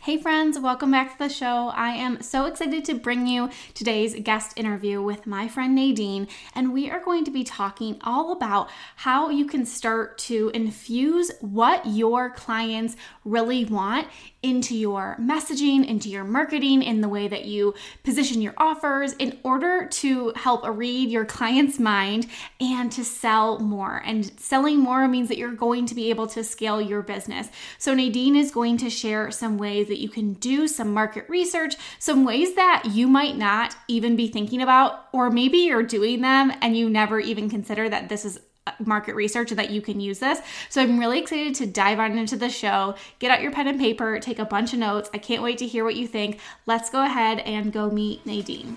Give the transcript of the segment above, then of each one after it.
Hey, friends, welcome back to the show. I am so excited to bring you today's guest interview with my friend Nadine, and we are going to be talking all about how you can start to infuse what your clients really want into your messaging, into your marketing, in the way that you position your offers in order to help read your client's mind and to sell more. And selling more means that you're going to be able to scale your business. So, Nadine is going to share some ways that you can do some market research, some ways that you might not even be thinking about, or maybe you're doing them and you never even consider that this is market research and that you can use this. So I'm really excited to dive on into the show. Get out your pen and paper, take a bunch of notes. I can't wait to hear what you think. Let's go ahead and go meet Nadine.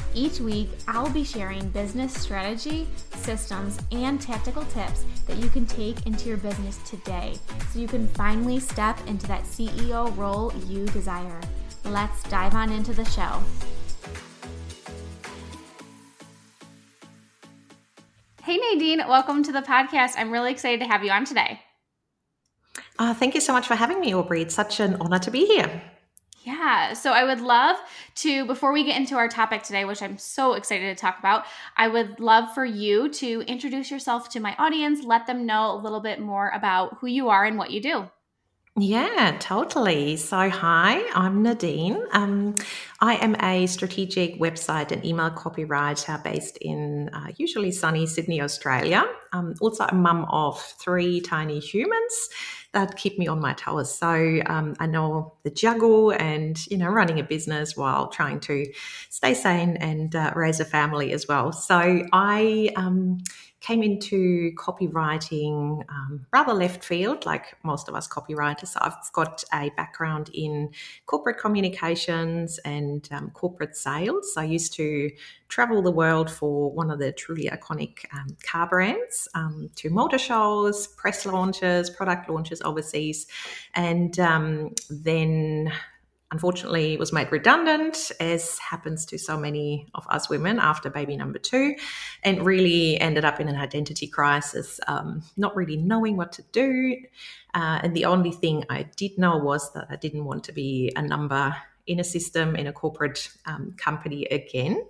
Each week, I'll be sharing business strategy, systems, and tactical tips that you can take into your business today so you can finally step into that CEO role you desire. Let's dive on into the show. Hey Nadine, welcome to the podcast. I'm really excited to have you on today. Uh, thank you so much for having me, Aubrey. It's such an honor to be here. Yeah. So I would love to, before we get into our topic today, which I'm so excited to talk about, I would love for you to introduce yourself to my audience, let them know a little bit more about who you are and what you do. Yeah, totally. So, hi, I'm Nadine. Um, I am a strategic website and email copywriter based in uh, usually sunny Sydney, Australia. I'm also a mum of three tiny humans that keep me on my toes. So, um, I know the juggle and, you know, running a business while trying to stay sane and uh, raise a family as well. So, I, um, came into copywriting um, rather left field, like most of us copywriters. So I've got a background in corporate communications and um, corporate sales. I used to travel the world for one of the truly iconic um, car brands um, to motor shows, press launches, product launches overseas, and um, then unfortunately was made redundant, as happens to so many of us women after baby number two, and really ended up in an identity crisis, um, not really knowing what to do. Uh, and the only thing I did know was that I didn't want to be a number in a system in a corporate um, company again.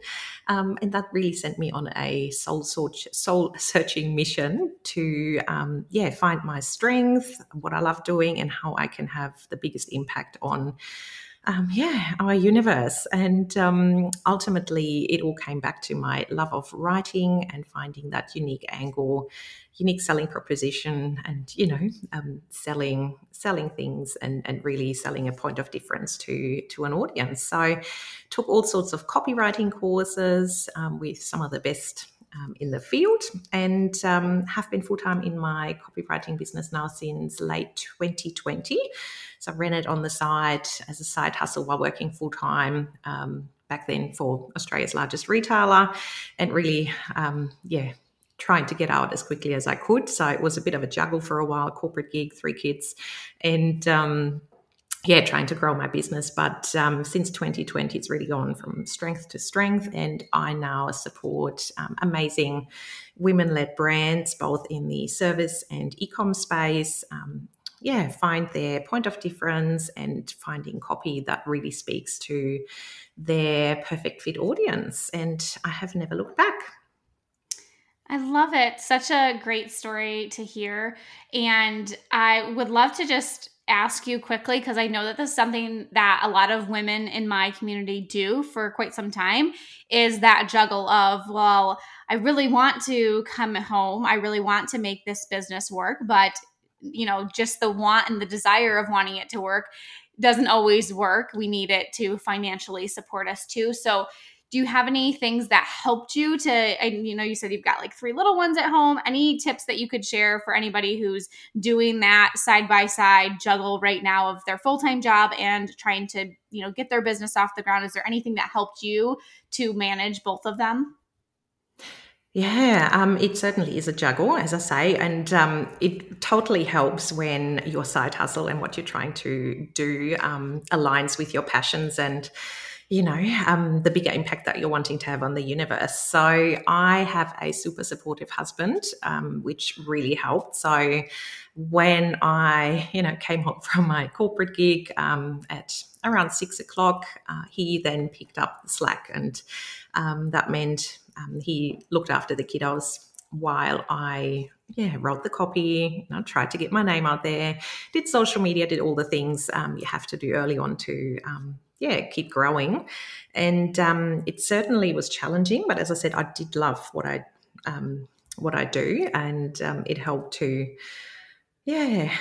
Um, and that really sent me on a soul, search, soul searching mission to, um, yeah, find my strength, what I love doing, and how I can have the biggest impact on um, yeah, our universe. And um, ultimately, it all came back to my love of writing and finding that unique angle, unique selling proposition, and you know, um, selling selling things and and really selling a point of difference to to an audience. So, took all sorts of copywriting courses um, with some of the best um, in the field and um, have been full time in my copywriting business now since late 2020. So I ran it on the side as a side hustle while working full time. Um, back then for Australia's largest retailer, and really, um, yeah, trying to get out as quickly as I could. So it was a bit of a juggle for a while, corporate gig, three kids, and um, yeah, trying to grow my business. But um, since 2020, it's really gone from strength to strength. And I now support um, amazing women led brands, both in the service and e com space. Yeah, find their point of difference and finding copy that really speaks to their perfect fit audience. And I have never looked back. I love it. Such a great story to hear. And I would love to just ask you quickly because I know that this is something that a lot of women in my community do for quite some time is that juggle of, well, I really want to come home. I really want to make this business work, but you know, just the want and the desire of wanting it to work doesn't always work. We need it to financially support us too. So do you have any things that helped you to you know you said you've got like three little ones at home any tips that you could share for anybody who's doing that side by side juggle right now of their full-time job and trying to you know get their business off the ground is there anything that helped you to manage both of them yeah, um, it certainly is a juggle, as I say, and um, it totally helps when your side hustle and what you're trying to do um, aligns with your passions and you know, um, the bigger impact that you're wanting to have on the universe. So I have a super supportive husband, um, which really helped. So when I, you know, came home from my corporate gig um, at around six o'clock, uh, he then picked up the slack, and that meant um, he looked after the kiddos while I yeah wrote the copy, know, tried to get my name out there, did social media, did all the things um, you have to do early on to um, yeah keep growing. And um, it certainly was challenging, but as I said, I did love what I um, what I do, and um, it helped to yeah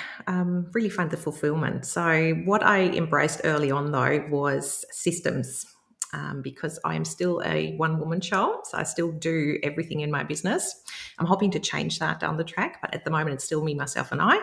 really find the fulfillment. So what I embraced early on though was systems um, because I am still a one woman show. So I still do everything in my business. I'm hoping to change that down the track, but at the moment it's still me, myself, and I.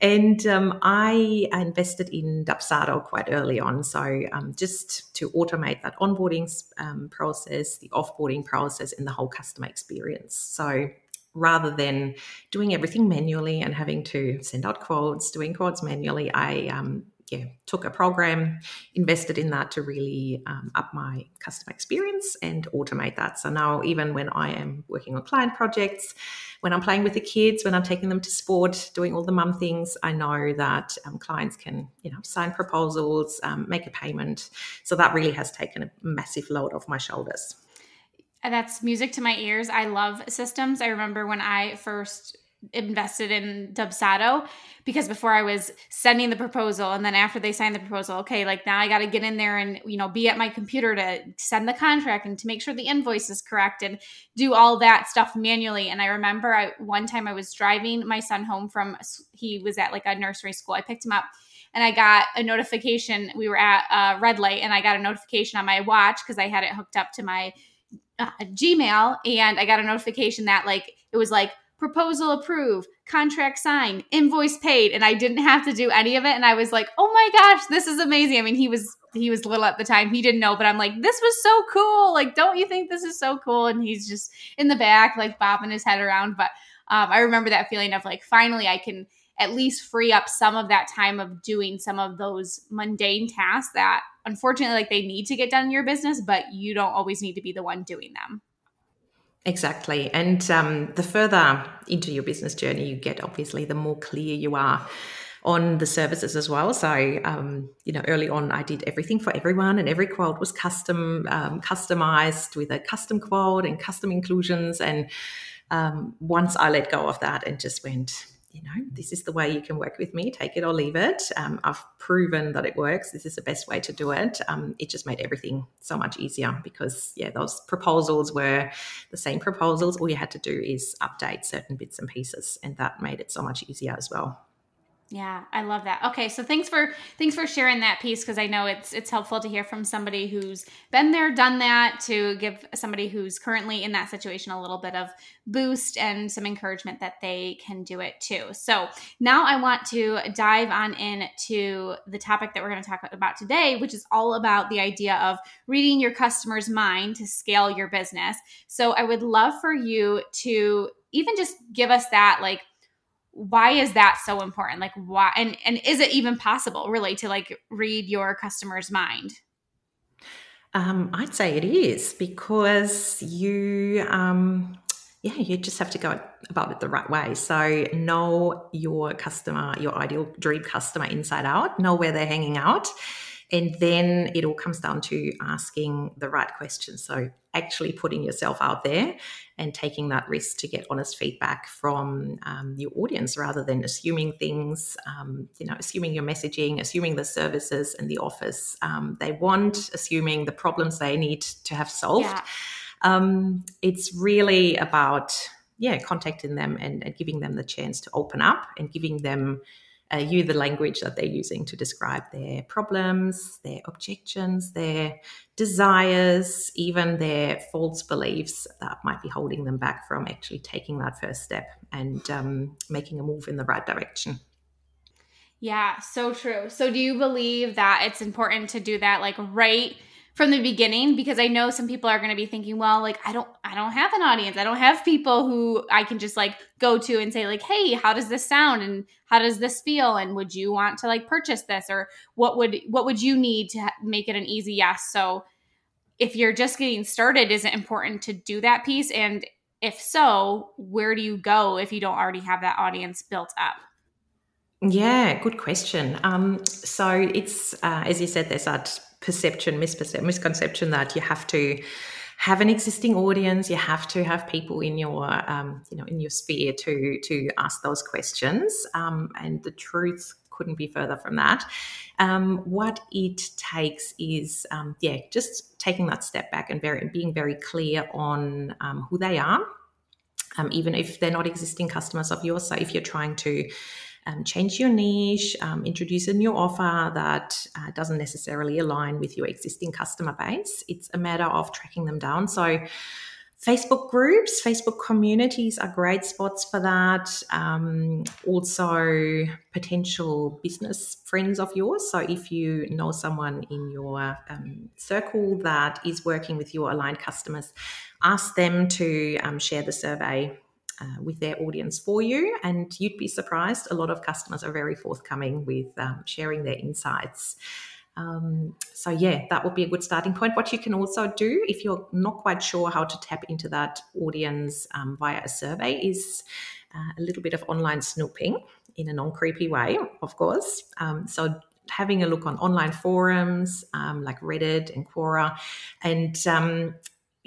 And um, I invested in Dubsado quite early on. So um, just to automate that onboarding um, process, the offboarding process, and the whole customer experience. So rather than doing everything manually and having to send out quotes, doing quotes manually, I um, yeah, took a program, invested in that to really um, up my customer experience and automate that. So now, even when I am working on client projects, when I'm playing with the kids, when I'm taking them to sport, doing all the mum things, I know that um, clients can, you know, sign proposals, um, make a payment. So that really has taken a massive load off my shoulders. That's music to my ears. I love systems. I remember when I first invested in Dubsado because before I was sending the proposal and then after they signed the proposal, okay, like now I got to get in there and you know be at my computer to send the contract and to make sure the invoice is correct and do all that stuff manually. And I remember I one time I was driving my son home from he was at like a nursery school. I picked him up and I got a notification. We were at a red light and I got a notification on my watch because I had it hooked up to my uh, Gmail and I got a notification that like it was like proposal approved, contract signed, invoice paid, and I didn't have to do any of it. And I was like, oh my gosh, this is amazing. I mean, he was he was little at the time, he didn't know, but I'm like, this was so cool. Like, don't you think this is so cool? And he's just in the back, like bobbing his head around. But um, I remember that feeling of like, finally, I can at least free up some of that time of doing some of those mundane tasks that unfortunately like they need to get done in your business but you don't always need to be the one doing them Exactly. And um, the further into your business journey you get, obviously, the more clear you are on the services as well. So, um, you know, early on, I did everything for everyone, and every quote was custom, um, customized with a custom quote and custom inclusions. And um, once I let go of that and just went, you know, this is the way you can work with me, take it or leave it. Um, I've proven that it works. This is the best way to do it. Um, it just made everything so much easier because, yeah, those proposals were the same proposals. All you had to do is update certain bits and pieces, and that made it so much easier as well. Yeah, I love that. Okay, so thanks for thanks for sharing that piece because I know it's it's helpful to hear from somebody who's been there, done that, to give somebody who's currently in that situation a little bit of boost and some encouragement that they can do it too. So now I want to dive on into the topic that we're going to talk about today, which is all about the idea of reading your customer's mind to scale your business. So I would love for you to even just give us that like why is that so important like why and and is it even possible really to like read your customer's mind um, i'd say it is because you um, yeah, you just have to go about it the right way. So know your customer, your ideal dream customer inside out, know where they're hanging out. And then it all comes down to asking the right questions. So actually putting yourself out there and taking that risk to get honest feedback from um, your audience rather than assuming things, um, you know, assuming your messaging, assuming the services and the offers um, they want, assuming the problems they need to have solved. Yeah. Um, it's really about, yeah, contacting them and, and giving them the chance to open up and giving them uh, you the language that they're using to describe their problems, their objections, their desires, even their false beliefs that might be holding them back from actually taking that first step and um, making a move in the right direction. Yeah, so true. So, do you believe that it's important to do that like right from the beginning because I know some people are going to be thinking, well, like I don't I don't have an audience. I don't have people who I can just like go to and say like, "Hey, how does this sound and how does this feel and would you want to like purchase this or what would what would you need to make it an easy yes?" So if you're just getting started, is it important to do that piece and if so, where do you go if you don't already have that audience built up? Yeah, good question. Um, so it's uh, as you said, there's that perception, misperception, misconception that you have to have an existing audience. You have to have people in your, um, you know, in your sphere to to ask those questions. Um, and the truth couldn't be further from that. Um, what it takes is, um, yeah, just taking that step back and very being very clear on um, who they are, um, even if they're not existing customers of yours. So if you're trying to um, change your niche, um, introduce a new offer that uh, doesn't necessarily align with your existing customer base. It's a matter of tracking them down. So, Facebook groups, Facebook communities are great spots for that. Um, also, potential business friends of yours. So, if you know someone in your um, circle that is working with your aligned customers, ask them to um, share the survey uh, with their audience for you. And you'd be surprised, a lot of customers are very forthcoming with um, sharing their insights. Um, so, yeah, that would be a good starting point. What you can also do, if you're not quite sure how to tap into that audience um, via a survey, is uh, a little bit of online snooping in a non creepy way, of course. Um, so, having a look on online forums um, like Reddit and Quora and um,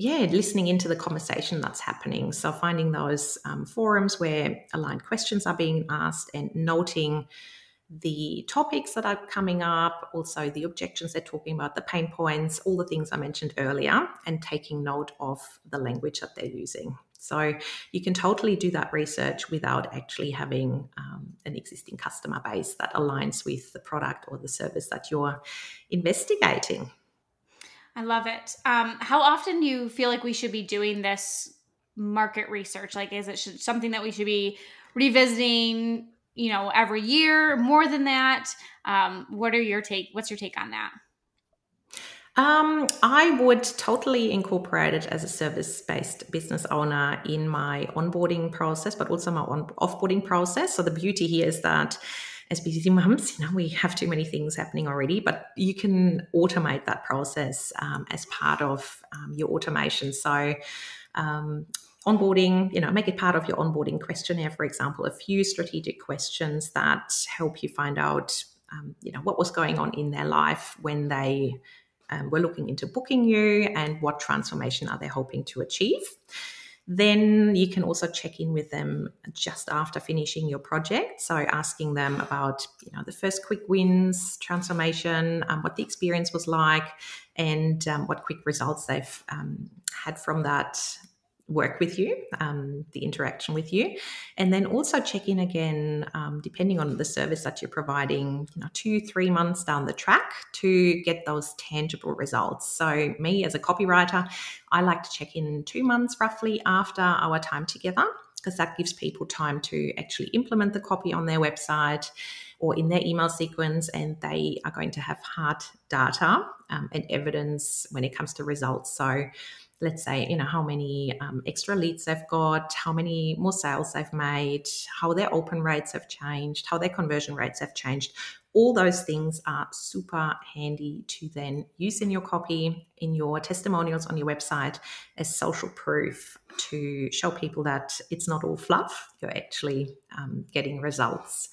yeah, listening into the conversation that's happening. So finding those um, forums where aligned questions are being asked and noting the topics that are coming up, also the objections they're talking about, the pain points, all the things I mentioned earlier, and taking note of the language that they're using. So you can totally do that research without actually having um, an existing customer base that aligns with the product or the service that you're investigating. I love it. Um, how often do you feel like we should be doing this market research? Like, is it should, something that we should be revisiting? You know, every year, more than that. Um, what are your take? What's your take on that? Um, I would totally incorporate it as a service based business owner in my onboarding process, but also my on- offboarding process. So the beauty here is that as busy mums, you know, we have too many things happening already, but you can automate that process um, as part of um, your automation. So, um, onboarding, you know, make it part of your onboarding questionnaire, for example, a few strategic questions that help you find out, um, you know, what was going on in their life when they um, were looking into booking you and what transformation are they hoping to achieve. Then you can also check in with them just after finishing your project. So asking them about, you know, the first quick wins, transformation, um, what the experience was like, and um, what quick results they've um, had from that work with you, um, the interaction with you, and then also check in again, um, depending on the service that you're providing, you know, two, three months down the track to get those tangible results. So, me as a copywriter, I like to check in two months roughly after our time together because that gives people time to actually implement the copy on their website or in their email sequence, and they are going to have hard data um, and evidence when it comes to results. So, let's say you know how many um, extra leads they've got how many more sales they've made how their open rates have changed how their conversion rates have changed all those things are super handy to then use in your copy, in your testimonials on your website as social proof to show people that it's not all fluff, you're actually um, getting results.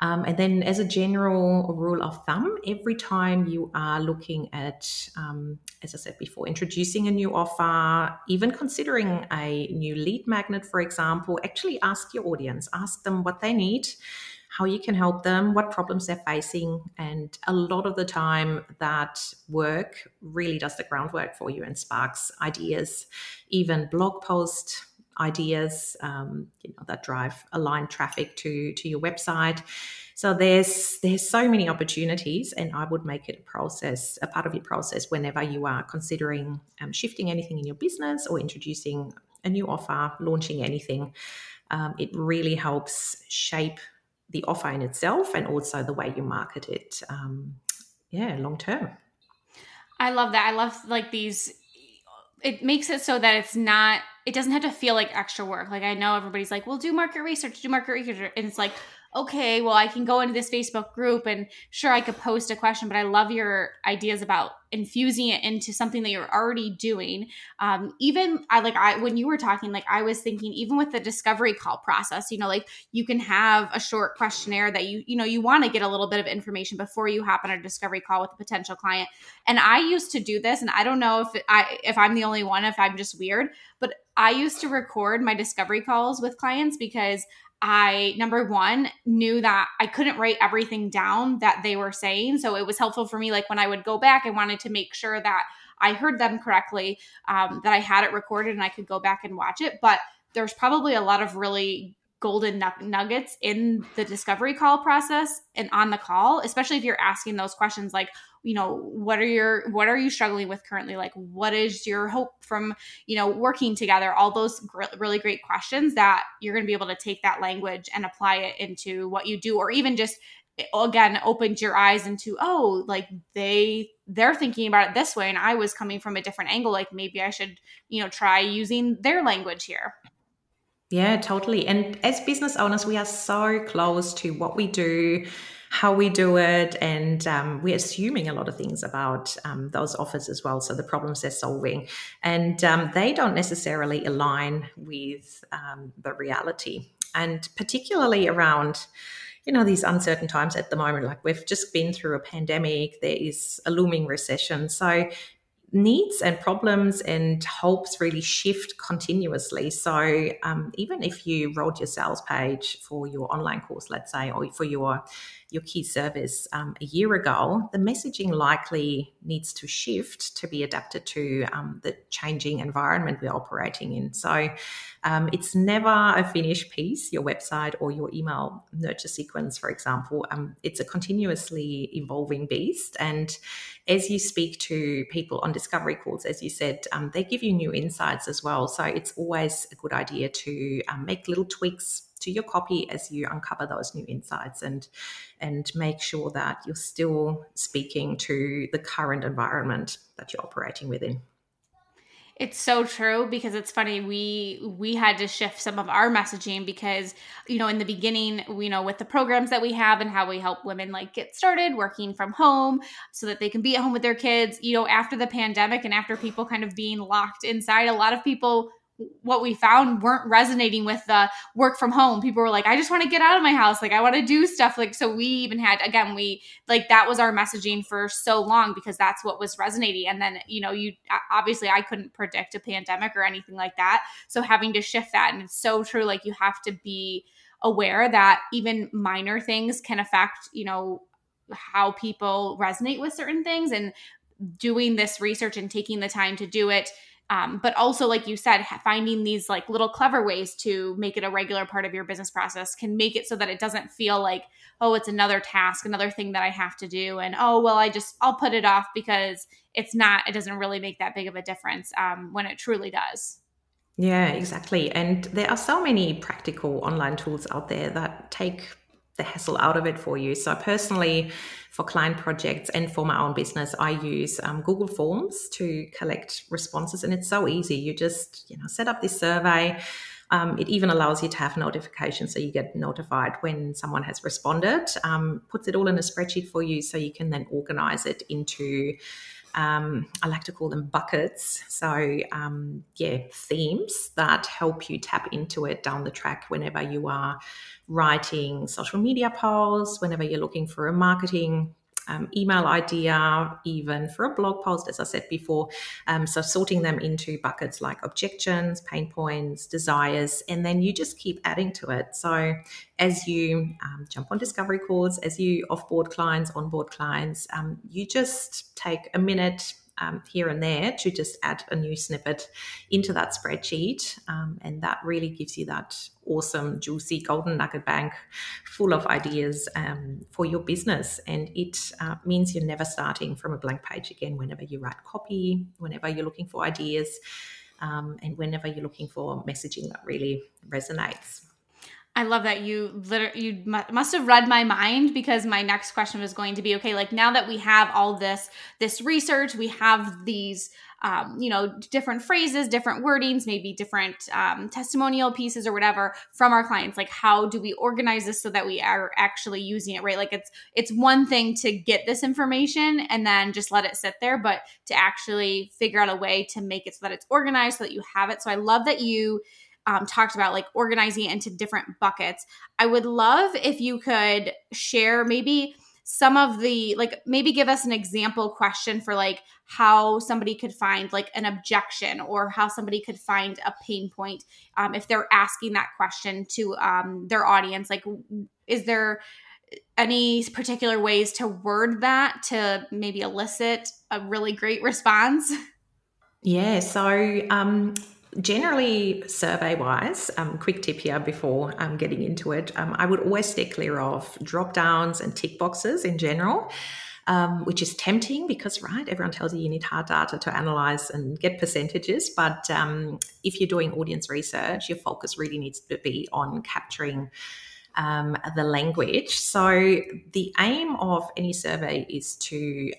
Um, and then, as a general rule of thumb, every time you are looking at, um, as I said before, introducing a new offer, even considering a new lead magnet, for example, actually ask your audience, ask them what they need how you can help them, what problems they're facing. And a lot of the time, that work really does the groundwork for you and sparks ideas, even blog post ideas um, you know that drive aligned traffic to to your website. So there's there's so many opportunities and i would make it a process a part of your process whenever you are considering um, shifting anything in your business or introducing a new offer launching anything. Um, it really helps shape the offer in itself and also the way you market it um, yeah long term. I love that. I love like these it makes it so that it's not it doesn't have to feel like extra work. Like i know everybody's like well do market research do market research and it's like okay, well, I can go into this Facebook group and sure, I could post a question, but I love your ideas about infusing it into something that you're already doing. Um, even I like I when you were talking, like I was thinking, even with the discovery call process, you know, like you can have a short questionnaire that you you know you want to get a little bit of information before you hop on a discovery call with a potential client. And I used to do this, and I don't know if I if I'm the only one, if I'm just weird, but I used to record my discovery calls with clients because I, number one, knew that I couldn't write everything down that they were saying. So it was helpful for me. Like when I would go back, I wanted to make sure that I heard them correctly, um, that I had it recorded and I could go back and watch it. But there's probably a lot of really golden nuggets in the discovery call process and on the call, especially if you're asking those questions like, you know what are your what are you struggling with currently? Like what is your hope from you know working together? All those gr- really great questions that you're going to be able to take that language and apply it into what you do or even just again opened your eyes into oh like they they're thinking about it this way and i was coming from a different angle like maybe i should you know try using their language here. Yeah totally and as business owners we are so close to what we do how we do it, and um, we're assuming a lot of things about um, those offers as well. So the problems they're solving, and um, they don't necessarily align with um, the reality, and particularly around you know these uncertain times at the moment like we've just been through a pandemic there is a looming recession so needs and problems and hopes really shift continuously. So um, even if you rolled your sales page for your online course, let's say, or for your your key service um, a year ago, the messaging likely needs to shift to be adapted to um, the changing environment we're operating in. So um, it's never a finished piece, your website or your email nurture sequence, for example. Um, it's a continuously evolving beast. And as you speak to people on discovery calls, as you said, um, they give you new insights as well. So it's always a good idea to um, make little tweaks to your copy as you uncover those new insights and and make sure that you're still speaking to the current environment that you're operating within. It's so true because it's funny we we had to shift some of our messaging because you know in the beginning you know with the programs that we have and how we help women like get started working from home so that they can be at home with their kids you know after the pandemic and after people kind of being locked inside a lot of people what we found weren't resonating with the work from home. People were like, I just want to get out of my house. Like, I want to do stuff. Like, so we even had, again, we like that was our messaging for so long because that's what was resonating. And then, you know, you obviously I couldn't predict a pandemic or anything like that. So having to shift that. And it's so true. Like, you have to be aware that even minor things can affect, you know, how people resonate with certain things and doing this research and taking the time to do it um, but also like you said finding these like little clever ways to make it a regular part of your business process can make it so that it doesn't feel like oh it's another task another thing that i have to do and oh well i just i'll put it off because it's not it doesn't really make that big of a difference um, when it truly does. Yeah exactly and there are so many practical online tools out there that take the hassle out of it for you. So personally, for client projects and for my own business, I use um, Google Forms to collect responses, and it's so easy. You just you know set up this survey Um, it even allows you to have notifications so you get notified when someone has responded, um, puts it all in a spreadsheet for you so you can then organize it into um, I like to call them buckets. So, um, yeah, themes that help you tap into it down the track whenever you are writing social media posts, whenever you're looking for a marketing um, email idea, even for a blog post, as I said before. Um, so sorting them into buckets like objections, pain points, desires, and then you just keep adding to it. So as you um, jump on discovery calls, as you offboard clients, onboard clients, um, you just take a minute, um, here and there to just add a new snippet into that spreadsheet. Um, and that really gives you that awesome, juicy golden nugget bank full of ideas um, for your business. And it uh, means you're never starting from a blank page again whenever you write copy, whenever you're looking for ideas. Um, and whenever you're looking for messaging that really resonates. I love that you literally you must have read my mind because my next question was going to be okay like now that we have all this this research we have these um, you know different phrases different wordings maybe different um, testimonial pieces or whatever from our clients like how do we organize this so that we are actually using it right? Like it's it's one thing to get this information and then just let it sit there but to actually figure out a way to make it so that it's organized so that you have it. So i love that you um, talked about like organizing it into different buckets. I would love if you could share maybe some of the like maybe give us an example question for like how somebody could find like an objection or how somebody could find a pain point um, if they're asking that question to um, their audience like is there any particular ways to word that to maybe elicit a really great response yeah so um, generally survey wise um, quick tip here before um, getting into it um, i would always stay clear of drop downs and tick boxes in general um, which is tempting because right everyone tells you you need hard data to analyze and get percentages but um, if you're doing audience research your focus really needs to be on capturing um, the language. So the aim of any survey is to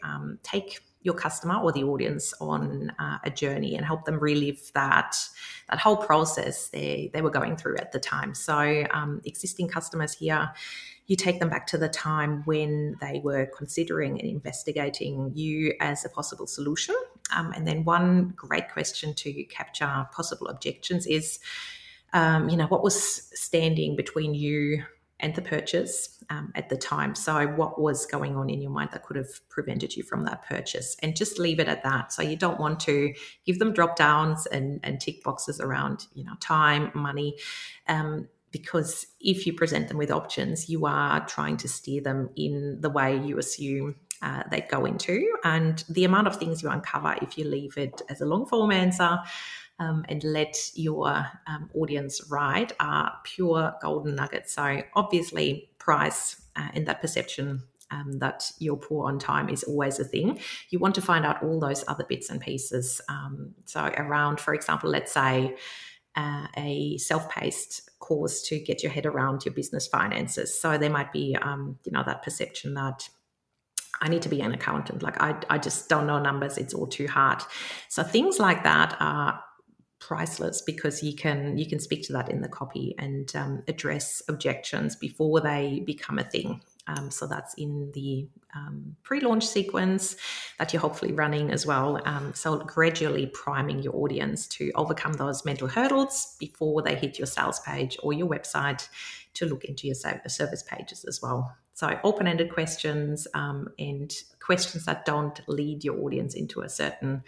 take your customer or the audience on uh, a journey and help them relive that that whole process they they were going through at the time. So um, existing customers here, you take them back to the time when they were considering and investigating you as a possible solution. Um, and then one great question to capture possible objections is, um, you know, what was standing between you and the purchase um, at the time. So, what was going on in your mind that could have prevented you from that purchase? And just leave it at that. So, you don't want to give them drop downs and, and tick boxes around, you know, time, money. Um, because if you present them with options, you are trying to steer them in the way you assume uh, they go into. And the amount of things you uncover if you leave it as a long form answer um, and let your um, audience ride are pure golden nuggets. So, obviously, price uh, and that perception um, that you're poor on time is always a thing. You want to find out all those other bits and pieces. Um, so, around, for example, let's say uh, a self-paced course to get your head around your business finances. So there might be, um, you know, that perception that I need to be an accountant. Like I, I just don't know numbers. It's all too hard. So things like that are priceless because you can you can speak to that in the copy and um, address objections before they become a thing. Um, so that's in the um, pre-launch sequence that you're hopefully running as well. Um, so gradually priming your audience to overcome those mental hurdles before they hit your sales page or your website to look into your service pages as well. So open-ended questions um, and questions that don't lead your audience into a certain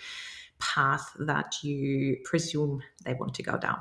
path that you presume they want to go down.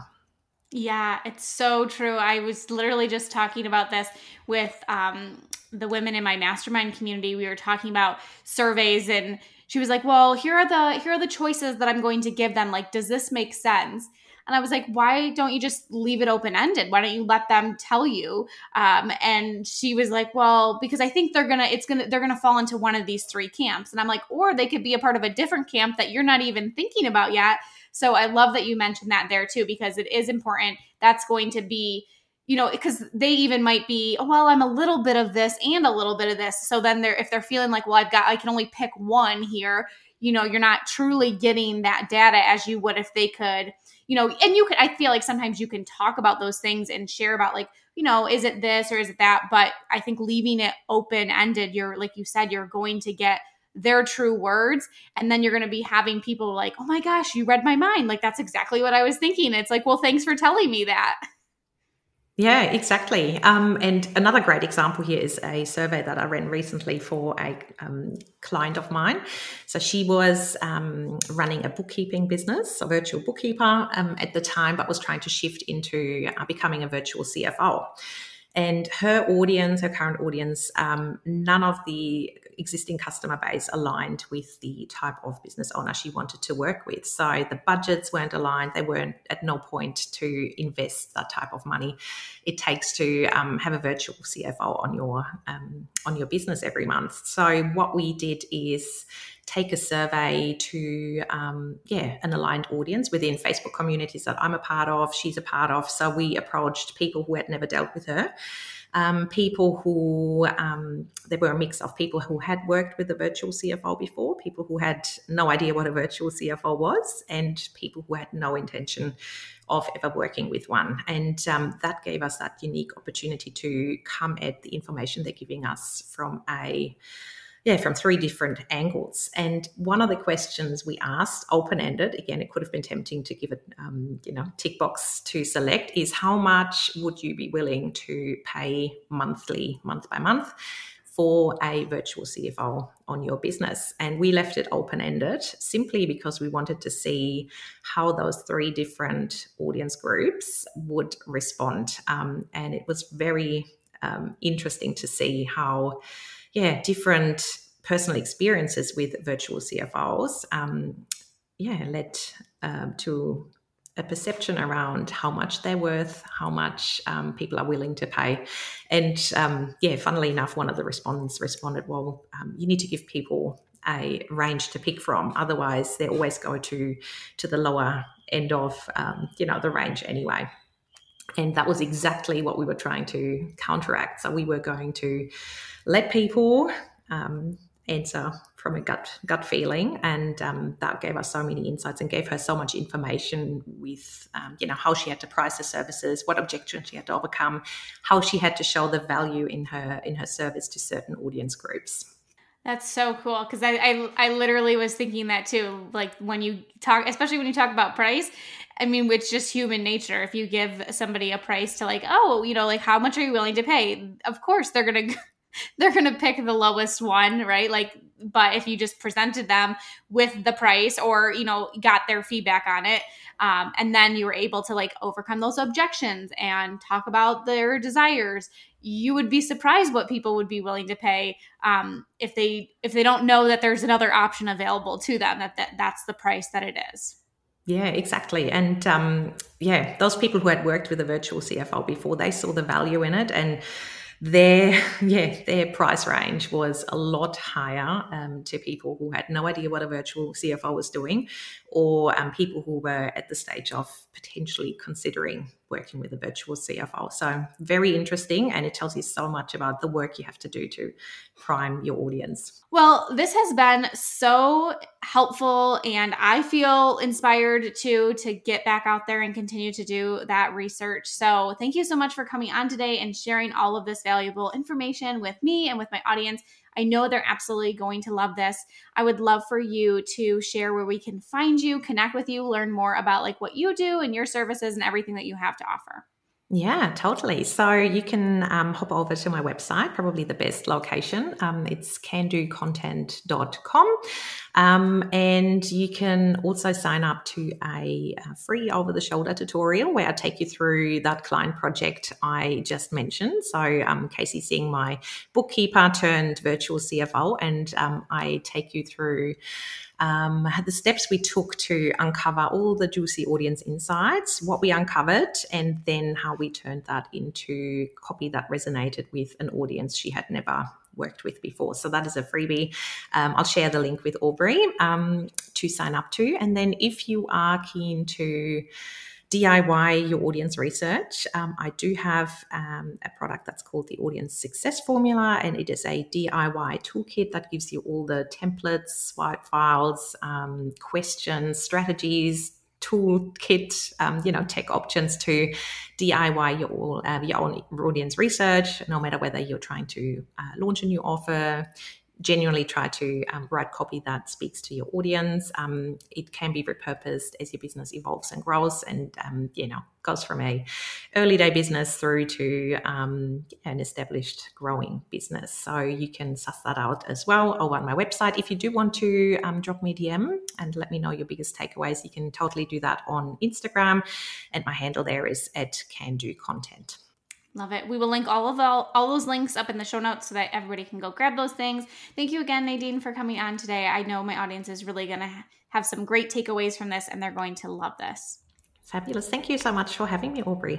Yeah, it's so true. I was literally just talking about this with um, the women in my mastermind community. We were talking about surveys, and she was like, "Well, here are the here are the choices that I'm going to give them. Like, does this make sense?" And I was like, why don't you just leave it open ended? Why don't you let them tell you? Um, and she was like, well, because I think they're gonna, it's gonna, they're gonna fall into one of these three camps. And I'm like, or they could be a part of a different camp that you're not even thinking about yet. So I love that you mentioned that there too, because it is important. That's going to be, you know, because they even might be, oh, well, I'm a little bit of this and a little bit of this. So then they're, if they're feeling like, well, I've got, I can only pick one here, you know, you're not truly getting that data as you would if they could you know, and you can, I feel like sometimes you can talk about those things and share about like, you know, is it this or is it that? But I think leaving it open ended, you're, like you said, you're going to get their true words. And then you're going to be having people like, oh my gosh, you read my mind. Like, that's exactly what I was thinking. It's like, well, thanks for telling me that. Yeah, exactly. Um, and another great example here is a survey that I ran recently for a um, client of mine. So she was um, running a bookkeeping business, a virtual bookkeeper um, at the time, but was trying to shift into uh, becoming a virtual CFO. And her audience, her current audience, um, none of the existing customer base aligned with the type of business owner she wanted to work with. So the budgets weren't aligned. They weren't at no point to invest that type of money it takes to um, have a virtual CFO on your um, on your business every month. So what we did is take a survey to um, yeah an aligned audience within facebook communities that i'm a part of she's a part of so we approached people who had never dealt with her um, people who um, there were a mix of people who had worked with a virtual CFO before, people who had no idea what a virtual CFO was, and people who had no intention of ever working with one. And um, that gave us that unique opportunity to come at the information they're giving us from a yeah, from three different angles. And one of the questions we asked, open ended, again, it could have been tempting to give it, um, you know, tick box to select, is how much would you be willing to pay monthly, month by month? For a virtual CFO on your business. And we left it open ended simply because we wanted to see how those three different audience groups would respond. Um, and it was very um, interesting to see how yeah, different personal experiences with virtual CFOs, um, yeah, led um, to a perception around how much they're worth, how much um, people are willing to pay. And um, yeah, funnily enough, one of the respondents responded, well, um, you need to give people a range to pick from. Otherwise, they always go to to the lower end of um, you know the range anyway. And that was exactly what we were trying to counteract. So we were going to let people um, answer from a gut gut feeling, and um, that gave us so many insights and gave her so much information with um, you know how she had to price her services, what objections she had to overcome, how she had to show the value in her in her service to certain audience groups. That's so cool because I, I I literally was thinking that too. Like when you talk, especially when you talk about price, I mean, it's just human nature. If you give somebody a price to like, oh, you know, like how much are you willing to pay? Of course, they're gonna they're to pick the lowest one, right? Like, but if you just presented them with the price or, you know, got their feedback on it, um, and then you were able to like overcome those objections and talk about their desires, you would be surprised what people would be willing to pay um, if they if they don't know that there's another option available to them that, that that's the price that it is. Yeah, exactly. And um, yeah, those people who had worked with a virtual CFO before, they saw the value in it and their yeah their price range was a lot higher um, to people who had no idea what a virtual CFO was doing, or um, people who were at the stage of potentially considering working with a virtual CFO. So very interesting, and it tells you so much about the work you have to do to prime your audience. Well, this has been so helpful, and I feel inspired to to get back out there and continue to do that research. So thank you so much for coming on today and sharing all of this valuable information with me and with my audience. I know they're absolutely going to love this. I would love for you to share where we can find you, connect with you, learn more about like what you do and your services and everything that you have to offer. Yeah, totally. So you can um, hop over to my website, probably the best location. Um, it's candocontent.com. Um, and you can also sign up to a, a free over the shoulder tutorial where I take you through that client project I just mentioned. So, um, Casey Singh, my bookkeeper turned virtual CFO, and um, I take you through um, the steps we took to uncover all the juicy audience insights, what we uncovered, and then how we turned that into copy that resonated with an audience she had never worked with before. So that is a freebie. Um, I'll share the link with Aubrey um, to sign up to. And then if you are keen to DIY your audience research, um, I do have um, a product that's called the Audience Success Formula, and it is a DIY toolkit that gives you all the templates, swipe files, um, questions, strategies, toolkit, um, you know, tech options to DIY your, uh, your own audience research, no matter whether you're trying to uh, launch a new offer, genuinely try to um, write copy that speaks to your audience. Um, it can be repurposed as your business evolves and grows, and um, you know goes from a early day business through to um, an established growing business. So you can suss that out as well over on my website. If you do want to um, drop me a DM and let me know your biggest takeaways, you can totally do that on Instagram, and my handle there is at Can Do Content. Love it. We will link all of all, all those links up in the show notes so that everybody can go grab those things. Thank you again, Nadine, for coming on today. I know my audience is really going to have some great takeaways from this and they're going to love this. Fabulous. Thank you so much for having me, Aubrey.